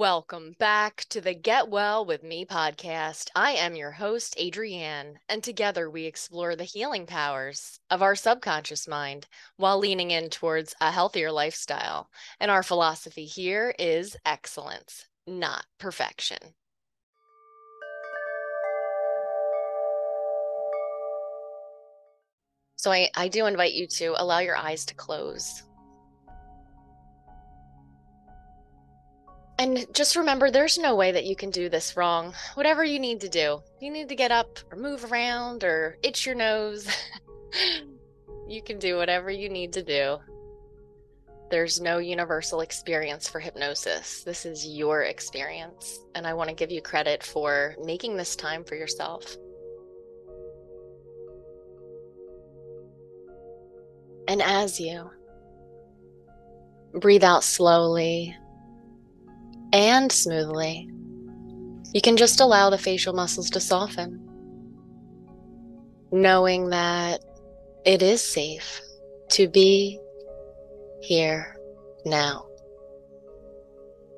Welcome back to the Get Well with Me podcast. I am your host, Adrianne, and together we explore the healing powers of our subconscious mind while leaning in towards a healthier lifestyle. And our philosophy here is excellence, not perfection. So I, I do invite you to allow your eyes to close And just remember, there's no way that you can do this wrong. Whatever you need to do, you need to get up or move around or itch your nose. you can do whatever you need to do. There's no universal experience for hypnosis. This is your experience. And I want to give you credit for making this time for yourself. And as you breathe out slowly and smoothly. You can just allow the facial muscles to soften, knowing that it is safe to be here now.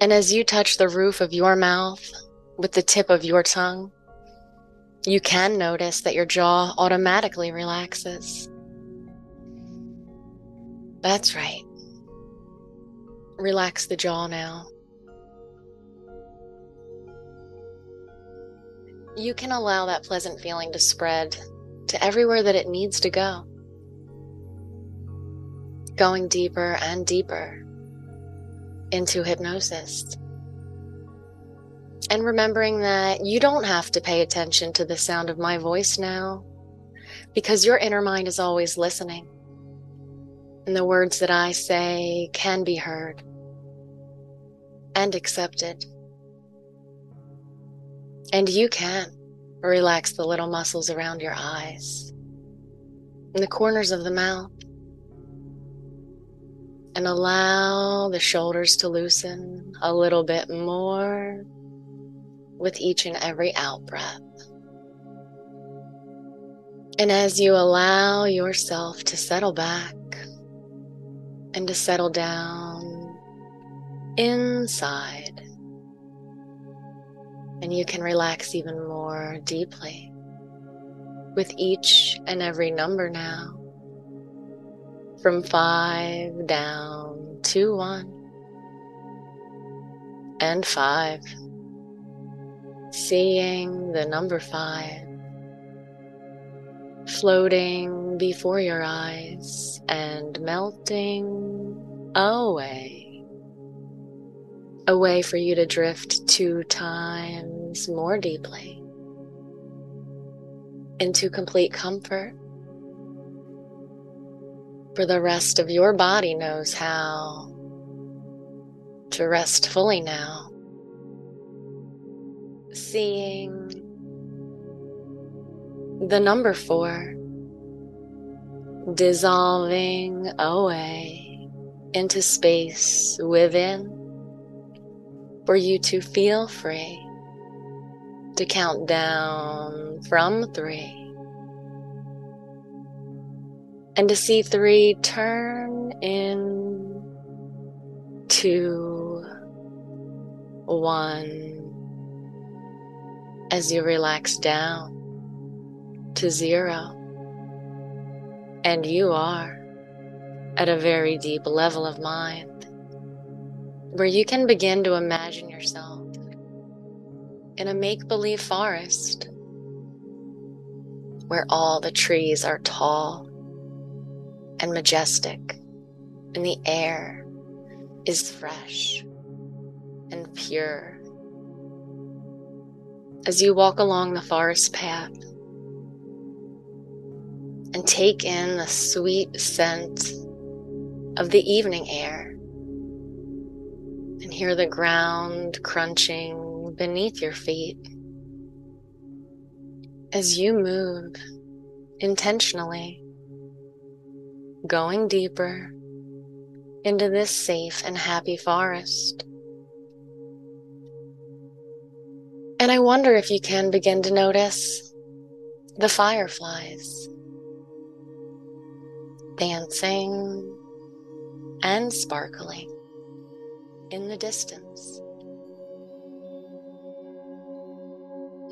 And as you touch the roof of your mouth with the tip of your tongue, you can notice that your jaw automatically relaxes. That's right. Relax the jaw now. You can allow that pleasant feeling to spread to everywhere that it needs to go. Going deeper and deeper into hypnosis. And remembering that you don't have to pay attention to the sound of my voice now because your inner mind is always listening. And the words that I say can be heard and accepted. And you can relax the little muscles around your eyes, in the corners of the mouth, and allow the shoulders to loosen a little bit more with each and every out breath. And as you allow yourself to settle back and to settle down inside, and you can relax even more deeply with each and every number now. From five down to one and five. Seeing the number five floating before your eyes and melting away a way for you to drift two times more deeply into complete comfort. For the rest of your body knows how to rest fully now. Seeing the number four dissolving away into space within for you to feel free to count down from three and to see three turn in to one as you relax down to zero. And you are at a very deep level of mind where you can begin to imagine yourself in a make believe forest where all the trees are tall and majestic and the air is fresh and pure. As you walk along the forest path and take in the sweet scent of the evening air and hear the ground crunching beneath your feet as you move intentionally, going deeper into this safe and happy forest. And I wonder if you can begin to notice the fireflies dancing and sparkling in the distance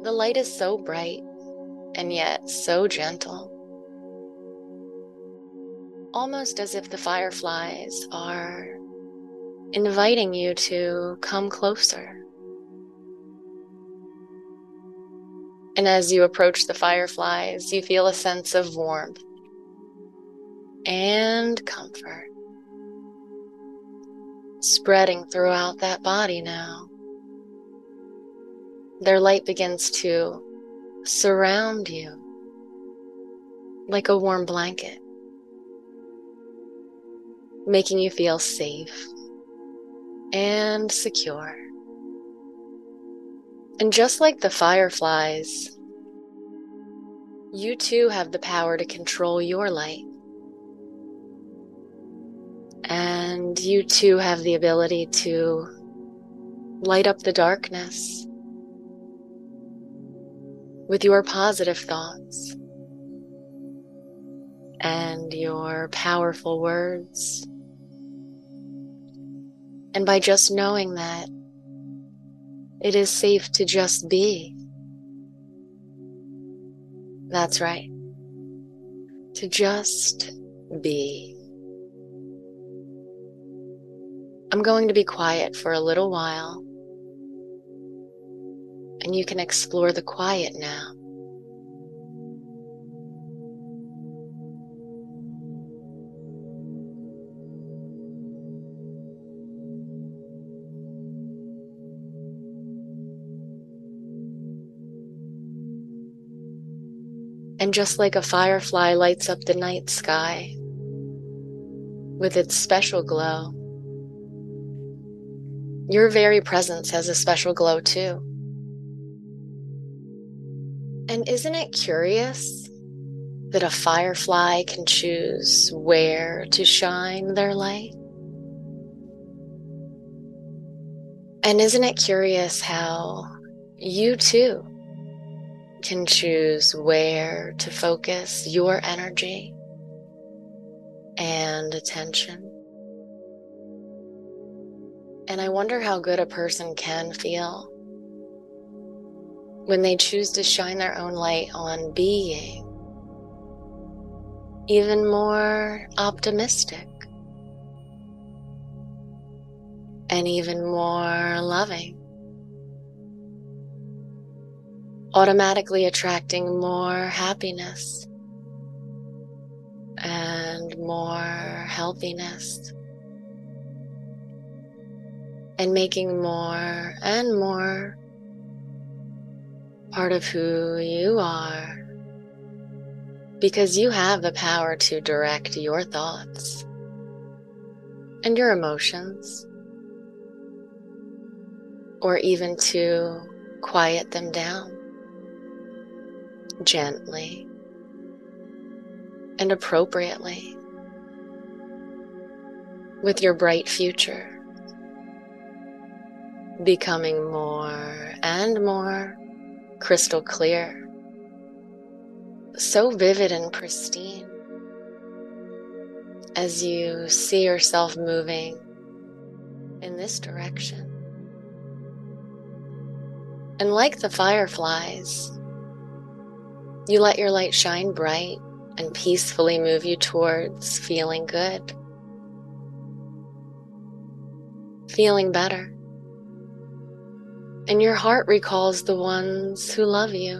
The light is so bright and yet so gentle, almost as if the fireflies are inviting you to come closer. And as you approach the fireflies, you feel a sense of warmth and comfort spreading throughout that body now. Their light begins to surround you like a warm blanket, making you feel safe and secure. And just like the fireflies, you too have the power to control your light. And you too have the ability to light up the darkness with your positive thoughts and your powerful words. And by just knowing that it is safe to just be. That's right. To just be. I'm going to be quiet for a little while, and you can explore the quiet now. And just like a firefly lights up the night sky with its special glow, your very presence has a special glow too. And isn't it curious that a firefly can choose where to shine their light? And isn't it curious how you too can choose where to focus your energy and attention. And I wonder how good a person can feel when they choose to shine their own light on being even more optimistic and even more loving. automatically attracting more happiness and more healthiness and making more and more part of who you are. Because you have the power to direct your thoughts and your emotions or even to quiet them down gently and appropriately with your bright future becoming more and more crystal clear, so vivid and pristine as you see yourself moving in this direction. And like the fireflies, you let your light shine bright and peacefully move you towards feeling good, feeling better. And your heart recalls the ones who love you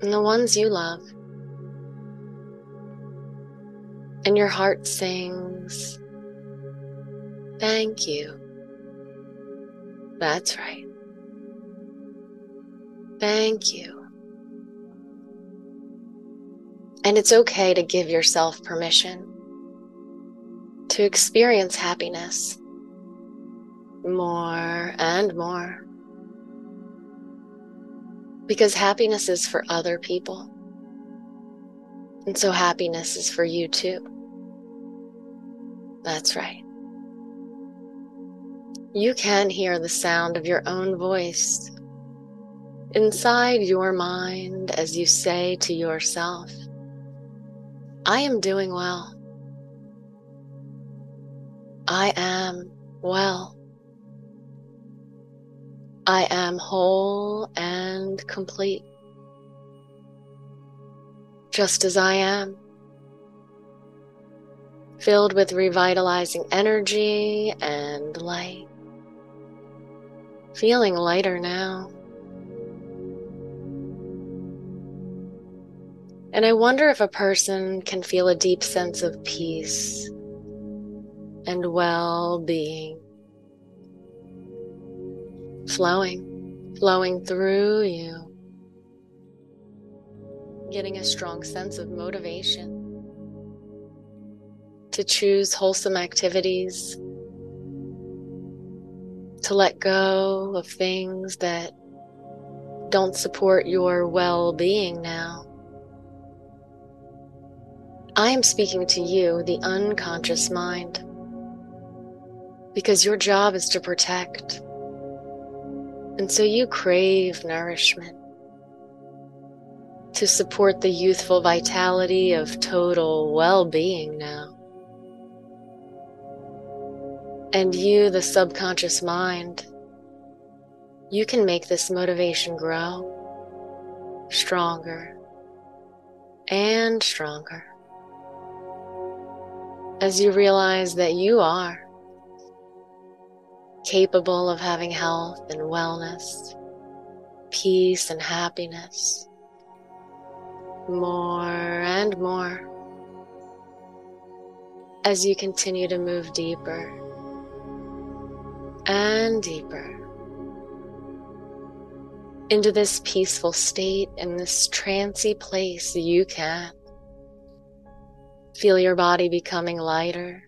and the ones you love. And your heart sings, Thank you. That's right. Thank you. And it's okay to give yourself permission to experience happiness more and more. Because happiness is for other people. And so happiness is for you too. That's right. You can hear the sound of your own voice inside your mind as you say to yourself, I am doing well. I am well. I am whole and complete, just as I am, filled with revitalizing energy and light, feeling lighter now. And I wonder if a person can feel a deep sense of peace and well being flowing, flowing through you, getting a strong sense of motivation to choose wholesome activities, to let go of things that don't support your well being now. I am speaking to you, the unconscious mind, because your job is to protect. And so you crave nourishment to support the youthful vitality of total well being now. And you, the subconscious mind, you can make this motivation grow stronger and stronger as you realize that you are capable of having health and wellness, peace and happiness, more and more as you continue to move deeper and deeper into this peaceful state in this trancy place you can Feel your body becoming lighter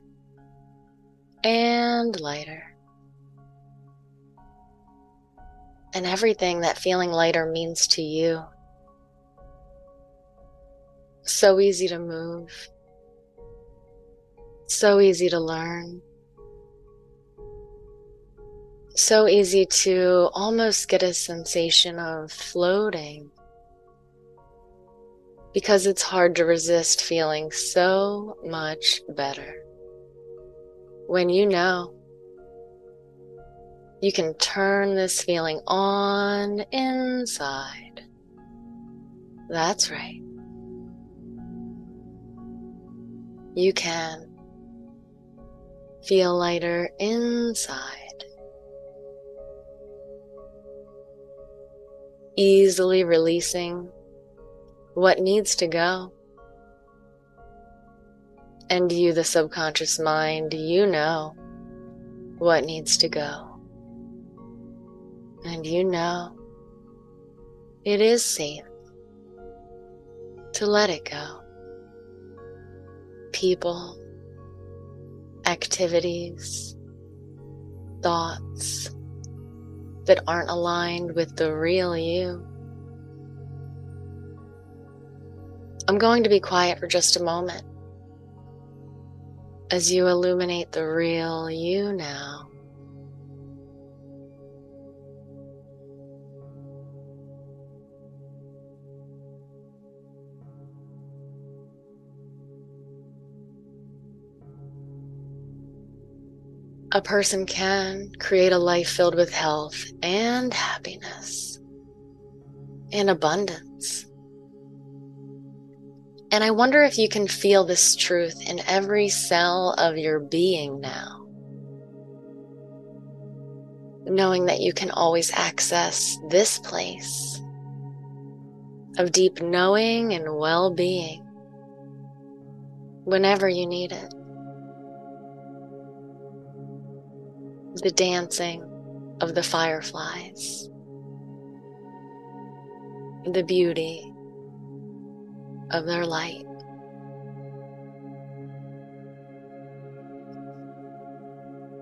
and lighter. And everything that feeling lighter means to you. So easy to move, so easy to learn, so easy to almost get a sensation of floating. Because it's hard to resist feeling so much better. When you know you can turn this feeling on inside. That's right. You can feel lighter inside. Easily releasing what needs to go. And you, the subconscious mind, you know what needs to go. And you know it is safe to let it go. People, activities, thoughts that aren't aligned with the real you. I'm going to be quiet for just a moment as you illuminate the real you now. A person can create a life filled with health and happiness and abundance. And I wonder if you can feel this truth in every cell of your being now. Knowing that you can always access this place of deep knowing and well being whenever you need it. The dancing of the fireflies, the beauty of their light.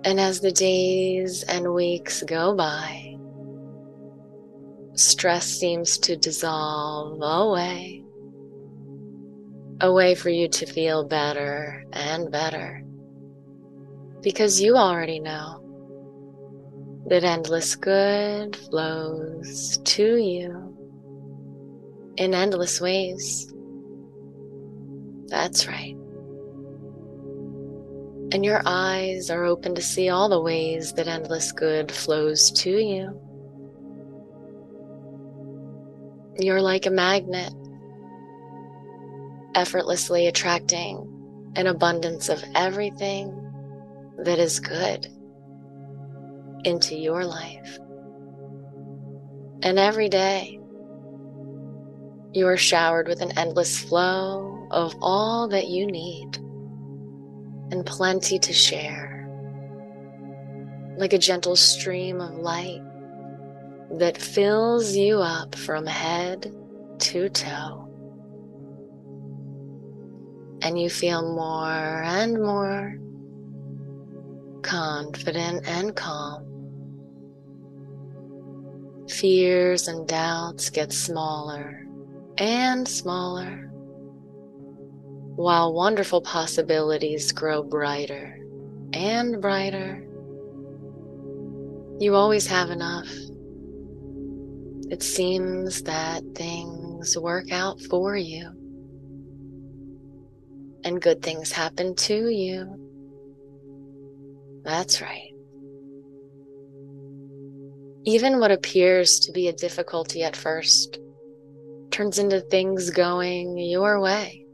And as the days and weeks go by, stress seems to dissolve away, a way for you to feel better and better. Because you already know that endless good flows to you in endless ways. That's right. And your eyes are open to see all the ways that endless good flows to you You're like a magnet, effortlessly attracting an abundance of everything that is good into your life. And every day, you are showered with an endless flow of all that you need and plenty to share, like a gentle stream of light that fills you up from head to toe. And you feel more and more confident and calm. Fears and doubts get smaller and smaller, while wonderful possibilities grow brighter and brighter. You always have enough. It seems that things work out for you and good things happen to you. That's right. Even what appears to be a difficulty at first turns into things going your way.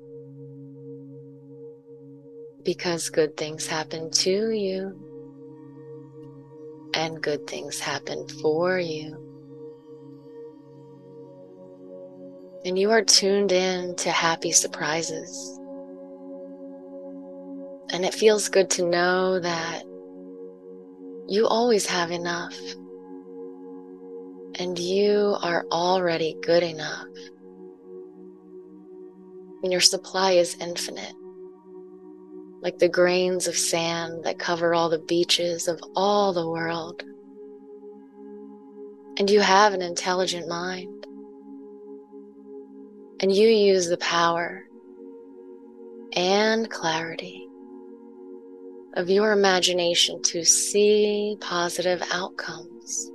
Because good things happen to you and good things happen for you. And you are tuned in to happy surprises. And it feels good to know that you always have enough. And you are already good enough. And your supply is infinite, like the grains of sand that cover all the beaches of all the world. And you have an intelligent mind. And you use the power and clarity of your imagination to see positive outcomes.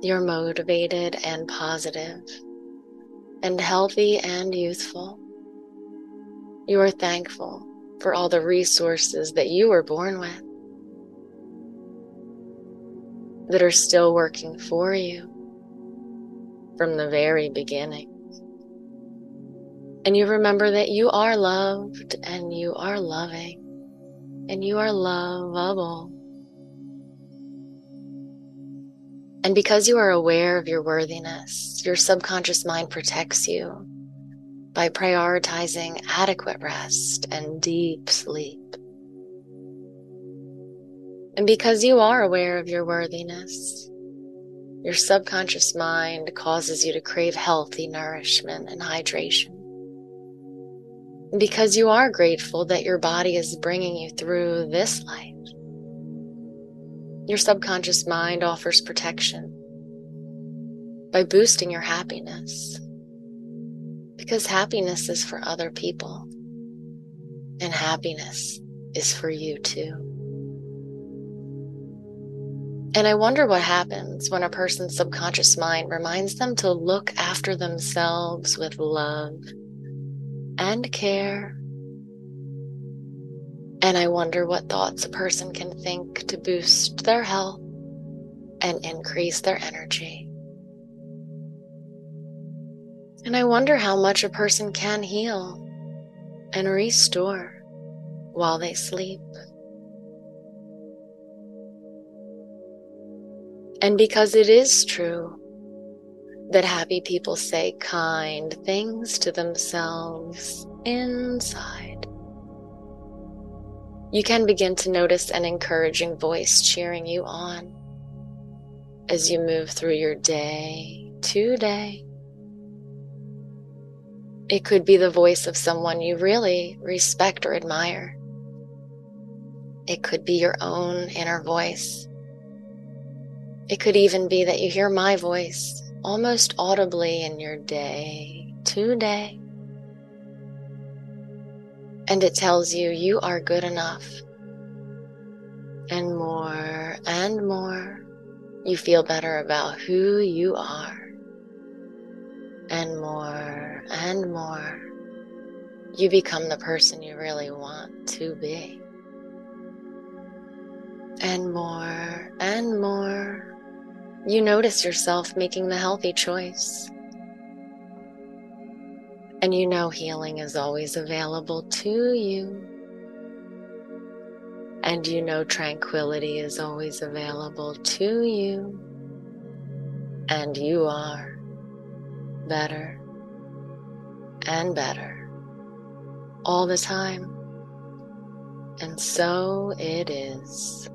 You're motivated and positive, and healthy and youthful. You are thankful for all the resources that you were born with that are still working for you from the very beginning. And you remember that you are loved and you are loving and you are lovable. And because you are aware of your worthiness, your subconscious mind protects you by prioritizing adequate rest and deep sleep. And because you are aware of your worthiness, your subconscious mind causes you to crave healthy nourishment and hydration because you are grateful that your body is bringing you through this life. Your subconscious mind offers protection by boosting your happiness because happiness is for other people and happiness is for you too. And I wonder what happens when a person's subconscious mind reminds them to look after themselves with love and care. And I wonder what thoughts a person can think to boost their health and increase their energy. And I wonder how much a person can heal and restore while they sleep. And because it is true that happy people say kind things to themselves inside. You can begin to notice an encouraging voice cheering you on as you move through your day today. It could be the voice of someone you really respect or admire. It could be your own inner voice. It could even be that you hear my voice almost audibly in your day to day. And it tells you you are good enough. And more and more, you feel better about who you are. And more and more, you become the person you really want to be. And more and more, You notice yourself making the healthy choice. And you know healing is always available to you. And you know tranquility is always available to you. And you are better and better all the time. And so it is.